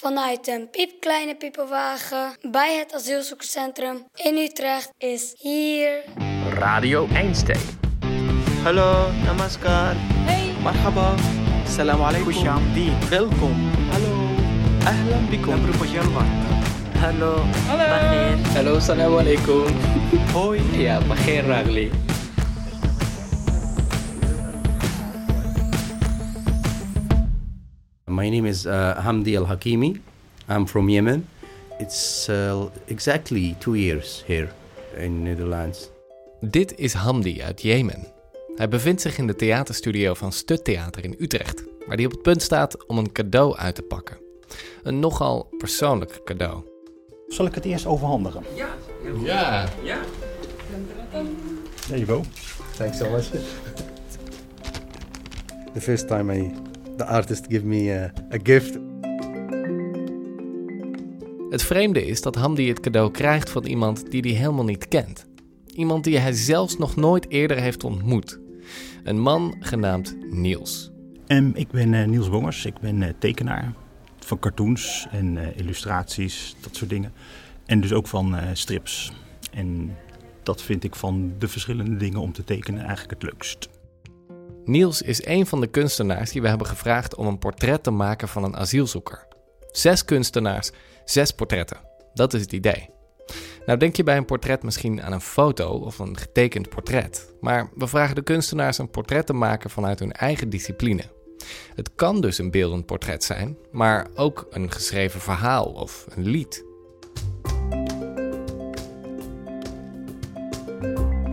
vanuit een piepkleine piepenwagen bij het asielzoekerscentrum in Utrecht is hier Radio Einstein. Hallo, namaskar. Hey. Marhaba. Salam alaikum. Welkom. Hallo. Ahlan bikum. Hallo. Hallo. Hallo, salam alaikum. Hoi. Ja, Bagheer Ragli. My name is uh, Hamdi Al Hakimi. I'm from Yemen. It's uh, exactly two years here in Netherlands. Dit is Hamdi uit Jemen. Hij bevindt zich in de theaterstudio van Stuttheater in Utrecht, waar hij op het punt staat om een cadeau uit te pakken. Een nogal persoonlijk cadeau. Zal ik het eerst overhandigen? Ja, There you go. Thanks so much. the first time I, the artist give me a, a gift. Het vreemde is dat Hamdi het cadeau krijgt van iemand die hij helemaal niet kent. Iemand die hij zelfs nog nooit eerder heeft ontmoet. Een man genaamd Niels. Ehm, ik ben eh, Niels Bongers. Ik ben eh, tekenaar van cartoons en eh, illustraties, dat soort dingen. En dus ook van eh, strips. En dat vind ik van de verschillende dingen om te tekenen eigenlijk het leukst. Niels is een van de kunstenaars die we hebben gevraagd om een portret te maken van een asielzoeker. Zes kunstenaars, zes portretten. Dat is het idee. Nou denk je bij een portret misschien aan een foto of een getekend portret. Maar we vragen de kunstenaars een portret te maken vanuit hun eigen discipline. Het kan dus een beeldend portret zijn, maar ook een geschreven verhaal of een lied.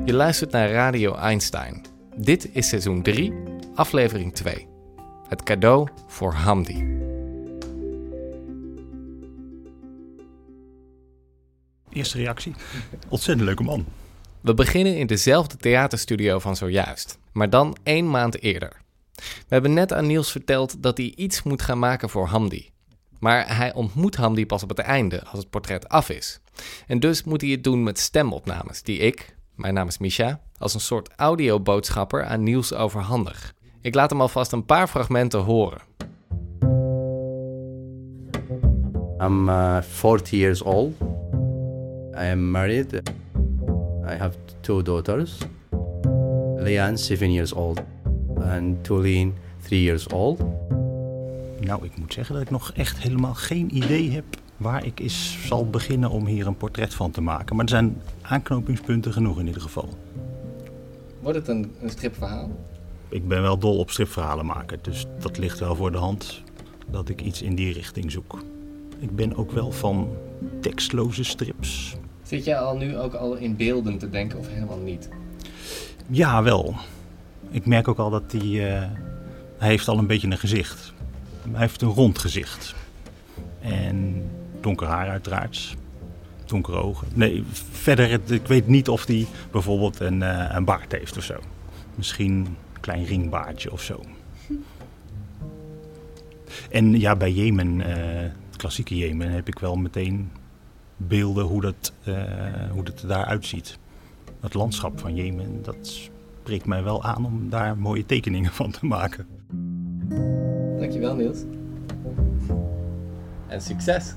Je luistert naar Radio Einstein. Dit is seizoen 3, aflevering 2. Het cadeau voor Hamdi. Eerste reactie. Ontzettend leuke man. We beginnen in dezelfde theaterstudio van zojuist, maar dan één maand eerder. We hebben net aan Niels verteld dat hij iets moet gaan maken voor Hamdi. Maar hij ontmoet Hamdi pas op het einde, als het portret af is. En dus moet hij het doen met stemopnames die ik, mijn naam is Misha, als een soort audioboodschapper aan Niels overhandig. Ik laat hem alvast een paar fragmenten horen. I'm uh, 40 years old. I am married. I have two daughters. Leanne, seven years old, and Tulin, three years old. Nou, ik moet zeggen dat ik nog echt helemaal geen idee heb waar ik eens zal beginnen om hier een portret van te maken. Maar er zijn aanknopingspunten genoeg in ieder geval. Wordt het een, een stripverhaal? Ik ben wel dol op stripverhalen maken, dus dat ligt wel voor de hand dat ik iets in die richting zoek. Ik ben ook wel van tekstloze strips. Zit jij al nu ook al in beelden te denken of helemaal niet? Ja, wel. Ik merk ook al dat hij. eh, hij heeft al een beetje een gezicht. Hij heeft een rond gezicht. En donker haar uiteraard. Donkere ogen. Nee, verder, ik weet niet of hij bijvoorbeeld een, eh, een baard heeft of zo. Misschien een klein ringbaardje of zo. En ja, bij Jemen, eh, klassieke Jemen, heb ik wel meteen beelden hoe dat, eh, hoe dat daaruit ziet. Het landschap van Jemen, dat spreekt mij wel aan om daar mooie tekeningen van te maken. Dankjewel Niels. En succes!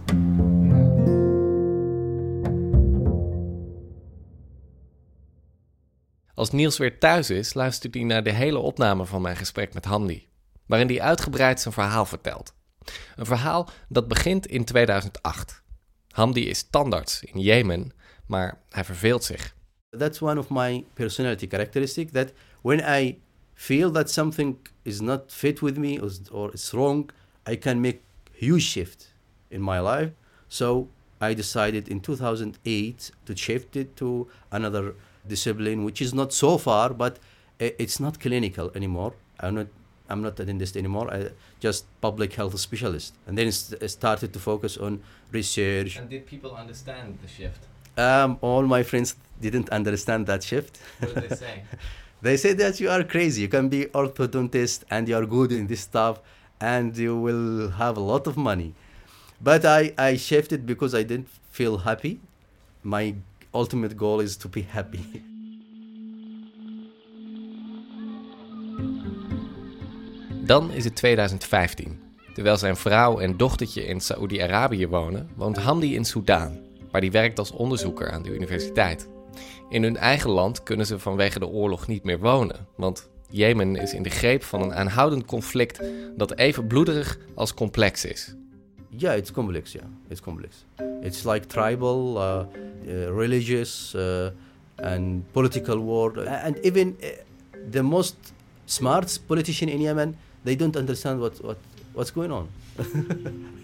Als Niels weer thuis is, luistert hij naar de hele opname van mijn gesprek met Hamdi, waarin hij uitgebreid zijn verhaal vertelt. Een verhaal dat begint in 2008. Hamdi is tandarts in Jemen, maar hij verveelt zich. That's one of my personality characteristic that when I feel that something is not fit with me or, or it's wrong, I can make huge shift in my life. So I decided in 2008 to shift it to another discipline, which is not so far, but it's not clinical anymore. I'm not I'm not a dentist anymore. I just public health specialist, and then I started to focus on research. And did people understand the shift? Um, all my friends didn't understand that shift. What did they say? They say that you are crazy. You can be orthodontist and you are good in this stuff, and you will have a lot of money. But I I shifted because I didn't feel happy. My ultimate goal is to be happy. Dan is het 2015. Terwijl zijn vrouw en dochtertje in Saoedi-Arabië wonen, woont Hamdi in Soudaan, waar hij werkt als onderzoeker aan de universiteit. In hun eigen land kunnen ze vanwege de oorlog niet meer wonen, want Jemen is in de greep van een aanhoudend conflict dat even bloederig als complex is. Yeah, it's complex. Yeah, it's complex. It's like tribal, uh, uh, religious, uh, and political war, and even uh, the most smart politician in Yemen, they don't understand what, what what's going on.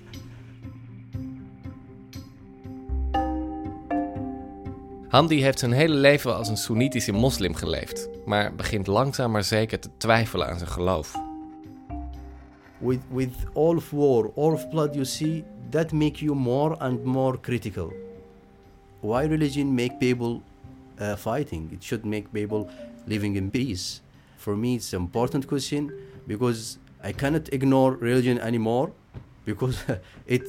Hamdi heeft zijn hele leven als een Soenitische moslim geleefd, maar begint langzaam maar zeker te twijfelen aan zijn geloof. With with all of war, all of blood you see, that make you more and more critical. Why religion make people uh, fighting? It should make people living in peace. For me, it's an important question because I cannot ignore religion anymore because it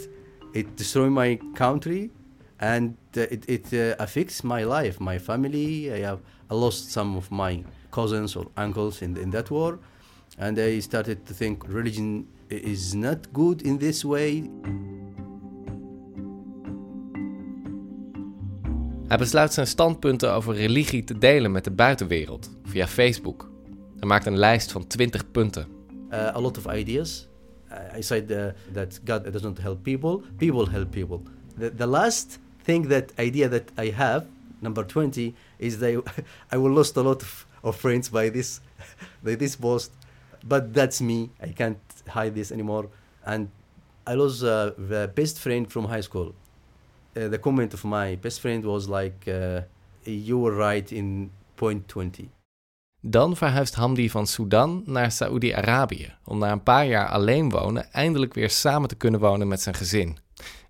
it destroy my country and uh, it, it uh, affects my life, my family. I have I lost some of my cousins or uncles in in that war, and I started to think religion is not good in this way. Hij besluit zijn standpunten over religie te delen met de buitenwereld via Facebook. Hij maakt een lijst van 20 punten. uh, a lot of ideas. Uh, I said uh, that God doesn't help people, people help people. The, the last thing that idea that I have, number 20, is that I, I will lost a lot of, of friends by this by this post. But that's me. I can't hide this anymore. And I lost uh, the best friend from high school. Uh, the comment of my best friend was like, uh, "You were right in point 20." Dan verhuist Hamdi van Sudan naar Saoedi-Arabië om na een paar jaar alleen wonen eindelijk weer samen te kunnen wonen met zijn gezin.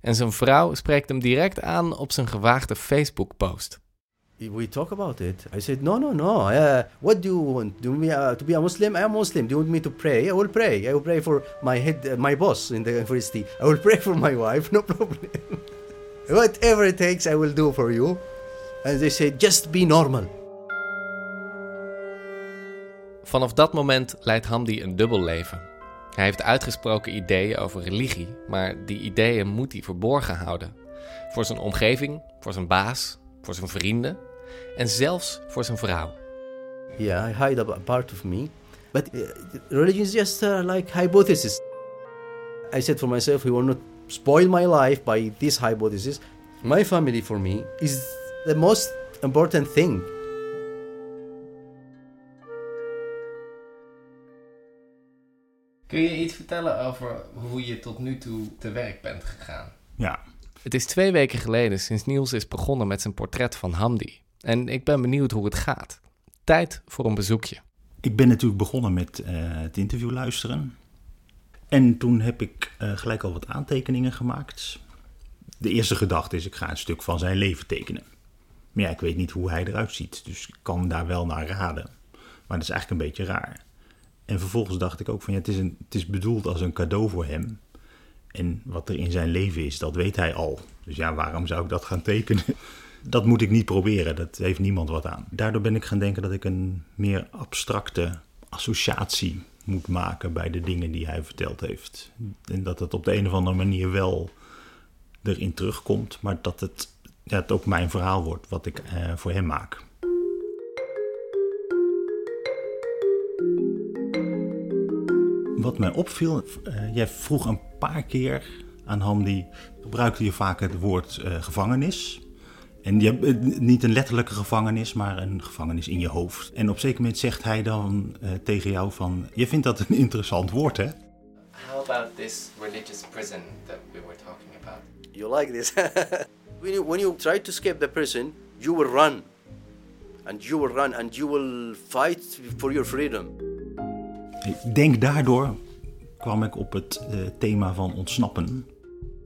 En zijn vrouw spreekt hem direct aan op zijn gewaagde Facebook-post. We talk about it. I said, no, no, no. Uh, what do you want? Do me uh, to be a Muslim? I am Muslim. Do you want me to pray? I will pray. I will pray for my head, uh, my boss in the university. I will pray for my wife. No problem. Whatever it takes, I will do for you. And they said, just be normal. Vanaf dat moment leidt Hamdi een dubbel leven. Hij heeft uitgesproken ideeën over religie, maar die ideeën moet hij verborgen houden. Voor zijn omgeving, voor zijn baas, voor zijn vrienden en zelfs voor zijn vrouw. Yeah, I hide a part of me. But uh, religion is just uh, like hypothesis. I said for myself, we will not spoil my life by this hypothesis. My family for me is the most important thing. Kun je iets vertellen over hoe je tot nu toe te werk bent gegaan? Ja, Het is twee weken geleden sinds Niels is begonnen met zijn portret van Hamdi. En ik ben benieuwd hoe het gaat. Tijd voor een bezoekje. ik ben natuurlijk begonnen met eh, het interview luisteren. En toen heb ik eh, gelijk al wat aantekeningen gemaakt. De eerste gedachte is, ik ga een stuk van zijn leven tekenen. Maar ja, ik weet niet hoe hij eruit ziet, dus ik kan daar wel naar raden. Maar dat is eigenlijk een beetje raar. En vervolgens dacht ik ook van, ja, het is, het is bedoeld als een cadeau voor hem. En wat er in zijn leven is, dat weet hij al. Dus ja, waarom zou ik dat gaan tekenen? Dat moet ik niet proberen, dat heeft niemand wat aan. Daardoor ben ik gaan denken dat ik een meer abstracte associatie moet maken bij de dingen die hij verteld heeft. En dat het op de een of andere manier wel erin terugkomt, maar dat het, ja, het ook mijn verhaal wordt wat ik eh, voor hem maak. Wat mij opviel, eh, jij vroeg een paar keer aan Hamdi, gebruikte je vaak het woord eh, gevangenis. En je hebt eh, niet een letterlijke gevangenis, maar een gevangenis in je hoofd. En op een zeker moment zegt hij dan eh, tegen jou van, je vindt dat een interessant woord hè? How about this religious prison that we were talking about? You like this? when, you, when you try to escape the prison, you will run. And you will run and you will fight for your freedom. Ik denk daardoor kwam ik op het eh, thema van ontsnappen.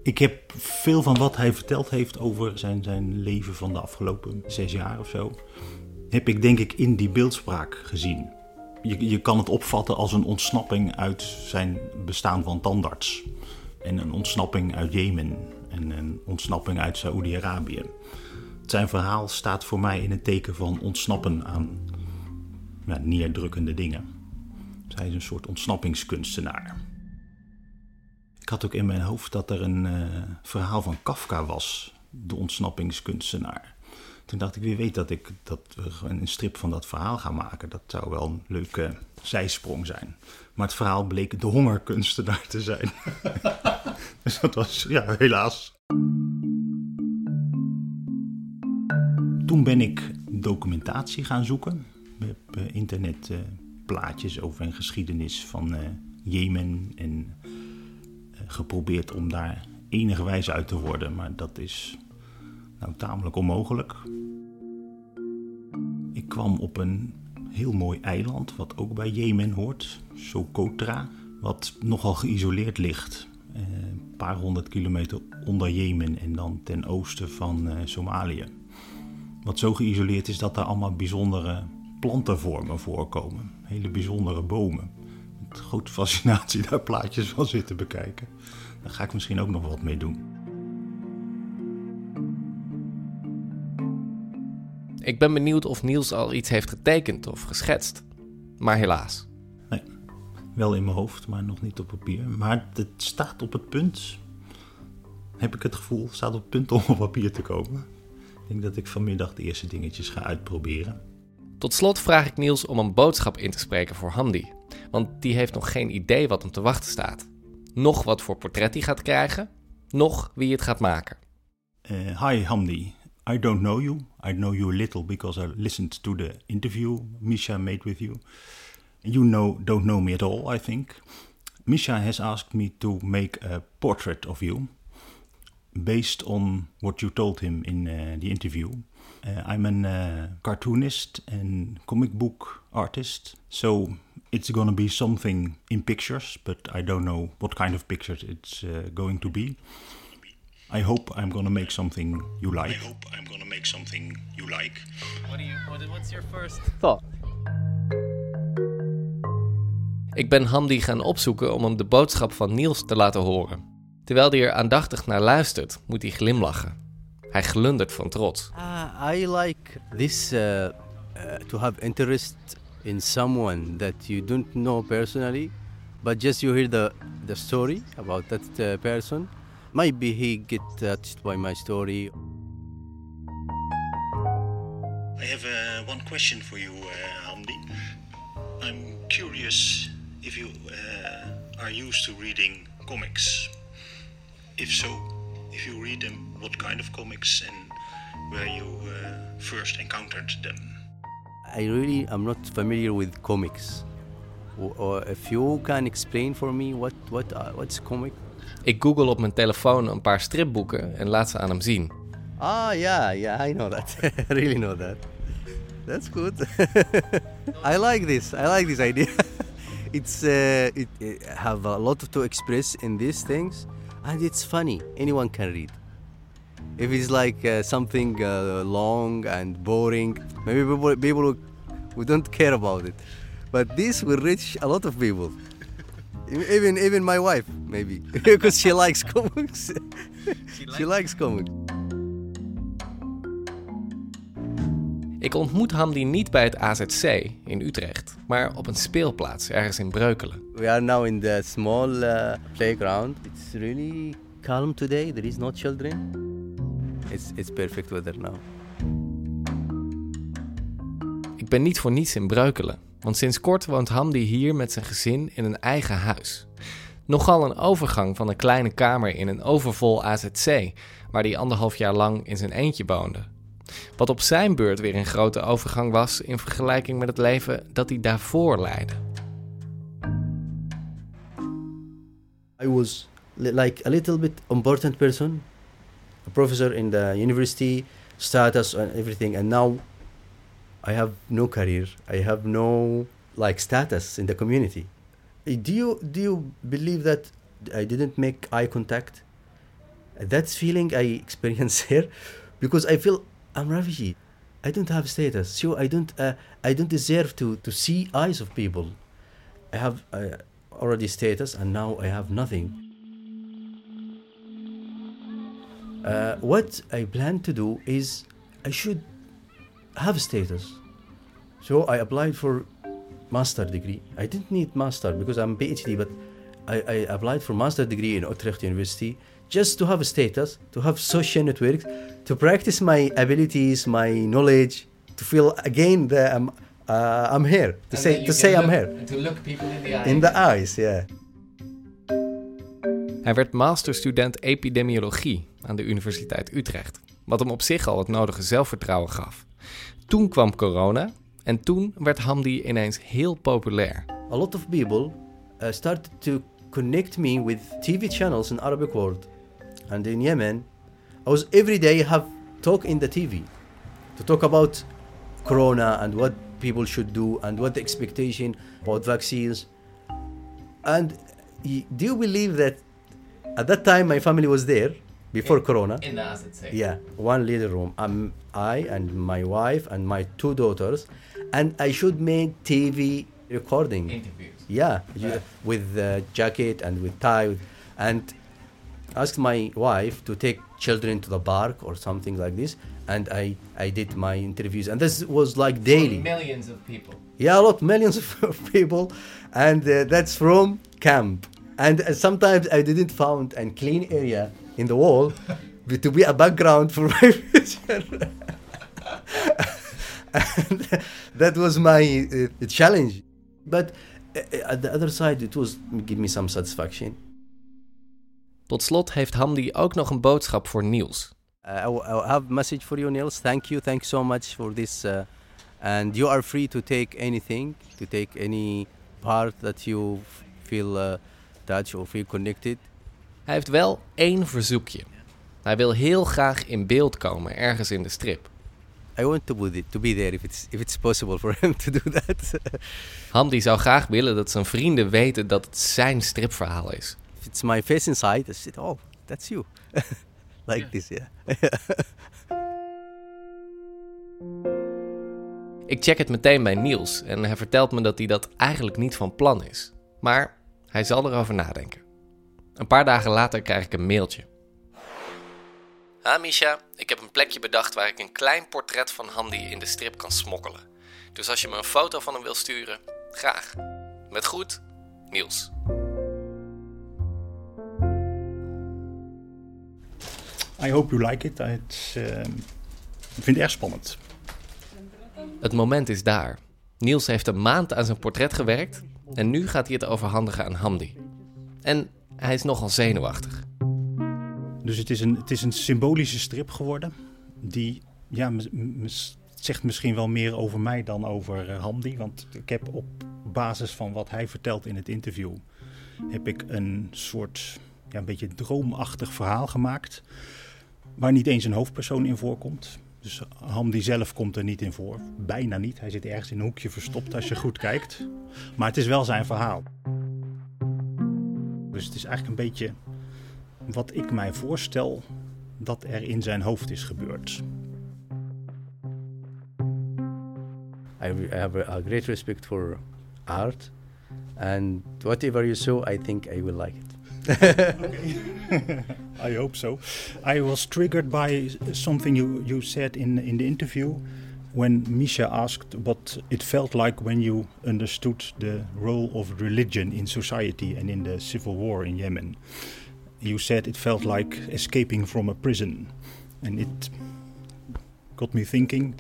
Ik heb veel van wat hij verteld heeft over zijn, zijn leven van de afgelopen zes jaar of zo, heb ik denk ik in die beeldspraak gezien. Je, je kan het opvatten als een ontsnapping uit zijn bestaan van tandarts. En een ontsnapping uit Jemen. En een ontsnapping uit Saoedi-Arabië. Zijn verhaal staat voor mij in het teken van ontsnappen aan ja, neerdrukkende dingen. Zij is een soort ontsnappingskunstenaar. Ik had ook in mijn hoofd dat er een eh, verhaal van Kafka was, de ontsnappingskunstenaar. Toen dacht ik, wie weet dat ik dat we een strip van dat verhaal ga maken. Dat zou wel een leuke zijsprong zijn. Maar het verhaal bleek de hongerkunstenaar te zijn. dus dat was, ja, helaas. Toen ben ik documentatie gaan zoeken. Op eh, internet eh, plaatjes over een geschiedenis van Jemen. En geprobeerd om daar enige wijze uit te worden. Maar dat is nou tamelijk onmogelijk. Ik kwam op een heel mooi eiland, wat ook bij Jemen hoort, Socotra, wat nogal geïsoleerd ligt. Eh, een paar honderd kilometer onder Jemen en dan ten oosten van eh, Somalië. Wat zo geïsoleerd is dat daar allemaal bijzondere plantenvormen voorkomen. Hele bijzondere bomen. Met grote fascinatie daar plaatjes van zitten bekijken. Daar ga ik misschien ook nog wat mee doen. Ik ben benieuwd of Niels al iets heeft getekend of geschetst. Maar helaas. Nee, wel in mijn hoofd, maar nog niet op papier. Maar het staat op het punt, heb ik het gevoel, staat op het punt om op papier te komen. Ik denk dat ik vanmiddag de eerste dingetjes ga uitproberen. Tot slot vraag ik Niels om een boodschap in te spreken voor Hamdi. Want die heeft nog geen idee wat hem te wachten staat. Nog wat voor portret hij gaat krijgen, nog wie het gaat maken. Uh, hi Hamdi, I don't know you. I know you a little because I listened to the interview Misha made with you. You know, don't know me at all, I think. Misha has asked me to make a portrait of you based on what you told him in uh, the interview. Uh, I'm a cartoonist and comic book artist, so it's gonna be something in pictures, but I don't know what kind of pictures it's uh, going to be. I hope I'm gonna make something you like. I hope I'm gonna make something you like. What do you, what, what's your first thought? Ik ben Hamdi gaan opzoeken om hem de boodschap van Niels te laten horen. Terwijl hij er aandachtig naar luistert, moet hij glimlachen. Hij glundert van trots. Uh, I like this uh, uh, to have interest in someone that you don't know personally, but just you hear the the story about that uh, person. Maybe he get touched by my story. I have uh, one question for you, uh, Hamdi. I'm curious if you uh, are used to reading comics. If so, if you read them, what kind of comics and where you uh, first encountered them? I really am not familiar with comics. Or, or if you can explain for me what what uh, what's comic? Ik google op mijn telefoon een paar stripboeken en laat ze aan hem zien. Ah, yeah, yeah, I know that. I really know that. That's good. I like this. I like this idea. it's uh, it, it have a lot to express in these things, and it's funny. Anyone can read. If it's like uh, something uh, long and boring, maybe people, people who, don't care about it. But this will reach a lot of people. E- even even my wife, maybe, because she likes comics. she likes comics. Ik ontmoet Hamdi niet bij het AZC in Utrecht, maar op een speelplaats ergens in Breukelen. We are now in the small uh, playground. It's really calm today. There is no children. It's it's perfect weather now. Ik ben niet voor niets in Breukelen, want sinds kort woont Hamdi hier met zijn gezin in een eigen huis. Nogal een overgang van een kleine kamer in een overvol AZC, waar hij anderhalf jaar lang in zijn eentje woonde. Wat op zijn beurt weer een grote overgang was in vergelijking met het leven dat hij daarvoor leidde. I was li- like a little bit important person, a professor in the university, status and everything, and now I have no career. I have no like status in the community. Do you do you believe that I didn't make eye contact? That's feeling I experience here, because I feel I'm refugee. I don't have status, so I don't uh, I don't deserve to to see eyes of people. I have uh, already status, and now I have nothing. Uh, what I plan to do is I should have status. So I applied for master degree. I didn't need master because I'm PhD, but I, I applied for master degree in Utrecht University just to have a status, to have social networks, to practice my abilities, my knowledge, to feel again that I'm, uh, I'm here, to say, to say I'm here. To look people in the eyes. In the eyes, yeah. Hij werd masterstudent epidemiologie aan de Universiteit Utrecht, wat hem op zich al het nodige zelfvertrouwen gaf. Toen kwam corona en toen werd Hamdi ineens heel populair. A lot of people uh, started to connect me with TV channels in Arabic world. And in Yemen, I was every day have talk in the TV to talk about corona and what people should do and what the expectation about vaccines. And do you believe that at that time my family was there before corona? In de AZC. Yeah, one little room. Um, I and my wife and my two daughters, and I should make TV recording. Interviews. Yeah, you- with uh, jacket and with tie, and asked my wife to take children to the park or something like this, and I I did my interviews, and this was like daily. Millions of people. Yeah, a lot, millions of people, and uh, that's from camp. And uh, sometimes I didn't found a clean area in the wall to be a background for my picture. and that was my uh, challenge. But uh, at the other side, it was give me some satisfaction. Tot slot heeft Hamdi ook nog een boodschap voor Niels. Uh, I, w- I have a message for you, Niels. Thank you, thanks so much for this. Uh, and you are free to take anything, to take any part that you feel uh, touched or feel connected. Hij heeft wel één verzoekje. Hij wil heel graag in beeld komen ergens in de strip. I want to be, to be there if it's if it's possible for him to do that. Hamdi zou graag willen dat zijn vrienden weten dat het zijn stripverhaal is. if it's my face inside, I said, "Oh, that's you," like this, yeah. Ik check het meteen bij Niels en hij vertelt me dat hij dat eigenlijk niet van plan is. Maar hij zal erover nadenken. Een paar dagen later krijg ik een mailtje. Ha Misha, ik heb een plekje bedacht waar ik een klein portret van Hamdi in de strip kan smokkelen. Dus als je me een foto van hem wil sturen, graag. Met goed, Niels. I hope you like it. It's, eh, ik vind het erg spannend. Het moment is daar. Niels heeft een maand aan zijn portret gewerkt en nu gaat hij het overhandigen aan Hamdi. En hij is nogal zenuwachtig. Dus het is een, het is een symbolische strip geworden. Die ja, zegt misschien wel meer over mij dan over eh, Hamdi. Want ik heb op basis van wat hij vertelt in het interview... heb ik een soort ja, een beetje droomachtig verhaal gemaakt... waar niet eens een hoofdpersoon in voorkomt. Dus Hamdi zelf komt er niet in voor. Bijna niet. Hij zit ergens in een hoekje verstopt als je goed kijkt. Maar het is wel zijn verhaal. Dus het is eigenlijk een beetje wat ik mij voorstel dat er in zijn hoofd is gebeurd. I, have a, a great respect for art, and whatever you saw, I think I will like it. I hope so. I was triggered by something you, you said in, in the interview when Misha asked what it felt like when you understood the role of religion in society and in the civil war in Yemen. You said it felt like escaping from a prison. And it got me thinking.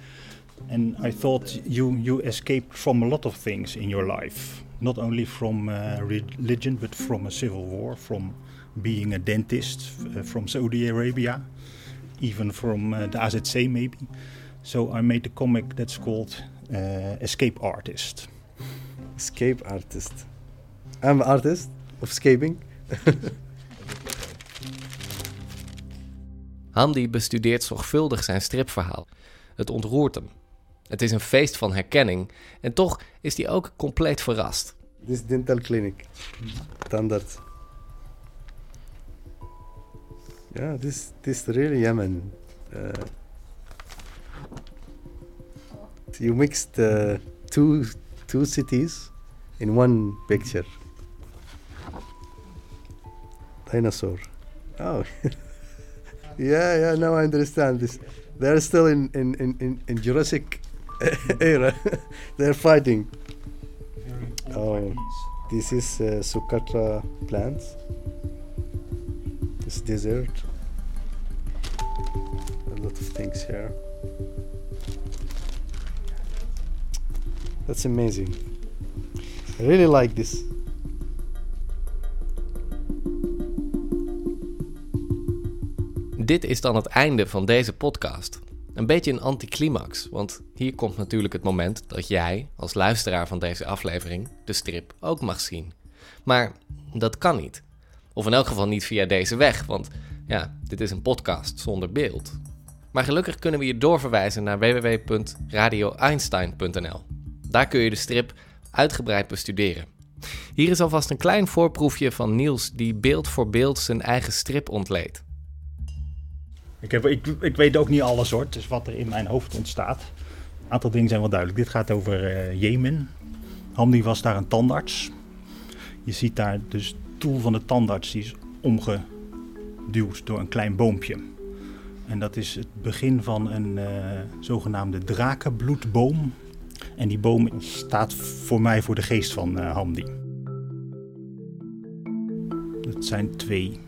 And I thought you, you escaped from a lot of things in your life. Not only from uh, religion, but from a civil war, from being a dentist uh, from Saudi Arabia, even from uh, the AZC maybe. So I made a comic that's called uh, Escape Artist. Escape artist. I'm an artist of escaping. Hamdi bestudeert zorgvuldig zijn stripverhaal. Het ontroert hem. Het is een feest van herkenning en toch is hij ook compleet verrast. This dental clinic, standard. Yeah, this this really Yemen. Uh, you mixed uh, two two cities in one picture. Dinosaur. Oh. yeah, yeah. Now I understand this. They're still in in in in, in Jurassic era. They're fighting. Oh. This is uh, Sukatra plant. This desert. A lot of things here. That's amazing. I really like this. Dit is dan het einde van deze podcast. Een beetje een anticlimax, want hier komt natuurlijk het moment dat jij, als luisteraar van deze aflevering, de strip ook mag zien. Maar dat kan niet. Of in elk geval niet via deze weg, want ja, dit is een podcast zonder beeld. Maar gelukkig kunnen we je doorverwijzen naar www.radioeinstein.nl. Daar kun je de strip uitgebreid bestuderen. Hier is alvast een klein voorproefje van Niels die beeld voor beeld zijn eigen strip ontleed. Ik, ik, ik weet ook niet alles hoor, dus wat er in mijn hoofd ontstaat. Een aantal dingen zijn wel duidelijk. Dit gaat over uh, Jemen. Hamdi was daar een tandarts. Je ziet daar dus het stoel van de tandarts die is omgeduwd door een klein boompje. En dat is het begin van een uh, zogenaamde drakenbloedboom. En die boom staat voor mij voor de geest van uh, Hamdi. Het zijn twee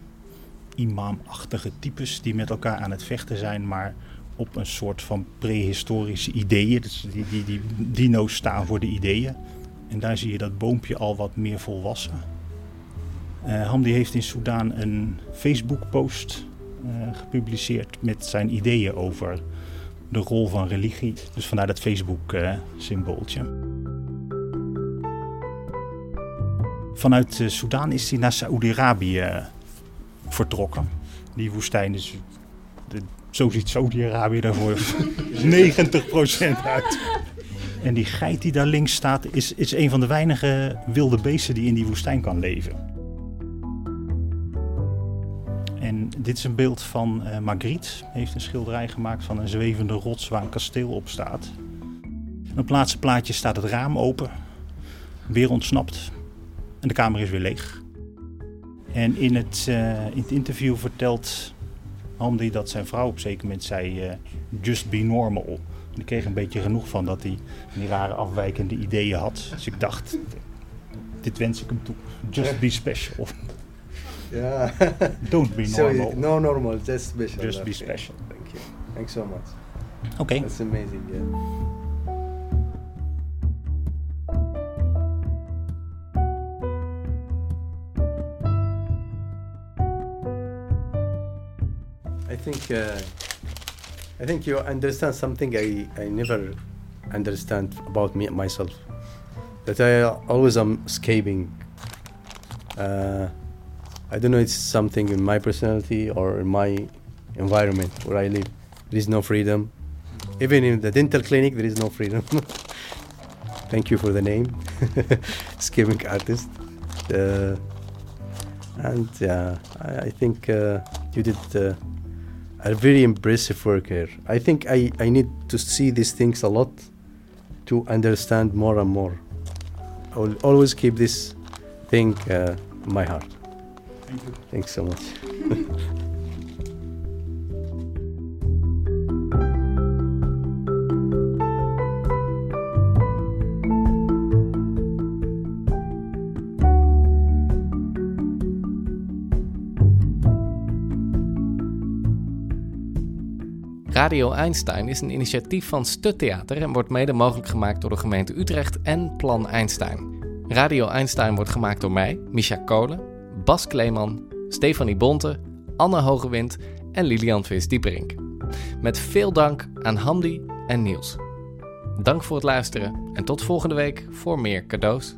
imamachtige types die met elkaar aan het vechten zijn, maar op een soort van prehistorische ideeën. Dus die, die, die dino's staan voor de ideeën. En daar zie je dat boompje al wat meer volwassen. Uh, Hamdi heeft in Soudaan een Facebook-post uh, gepubliceerd met zijn ideeën over de rol van religie. Dus vandaar dat Facebook-symbooltje. Uh, Vanuit Soudaan is hij naar Saoedi-Arabië vertrokken. Die woestijn is. De, zo ziet Saudi-Arabië daarvoor 90% uit. En die geit die daar links staat, is, is een van de weinige wilde beesten die in die woestijn kan leven. Dit is een beeld van uh, Magritte. Hij heeft een schilderij gemaakt van een zwevende rots waar een kasteel op staat. Op het laatste plaatje staat het raam open. Weer ontsnapt. En de kamer is weer leeg. En in het, uh, in het interview vertelt Hamdi dat zijn vrouw op een zeker moment zei: uh, Just be normal. En ik kreeg een beetje genoeg van dat hij die rare afwijkende ideeën had. Dus ik dacht: Dit wens ik hem toe. Just be special. Yeah. Don't be normal. So, no normal, just special. Just be special. Thank you. Thanks so much. Okay. That's amazing, yeah. I think uh, I think you understand something I, I never understand about me myself. That I always am escaping. Uh, I don't know. It's something in my personality or in my environment where I live. There is no freedom. Even in the dental clinic, there is no freedom. Thank you for the name, escaping artist. Uh, and yeah, I, I think uh, you did uh, a very impressive work here. I think I, I need to see these things a lot to understand more and more. I will always keep this thing uh, in my heart. Thank you. Thanks so much. Radio Einstein is een initiatief van Stuttheater en wordt mede mogelijk gemaakt door de gemeente Utrecht en Plan Einstein. Radio Einstein wordt gemaakt door mij, Misha Kolen, Bas Kleeman, Stefanie Bonte, Anne Hogewind en Lilian Vis-Dieperink. Met veel dank aan Hamdi en Niels. Dank voor het luisteren en tot volgende week voor meer cadeaus.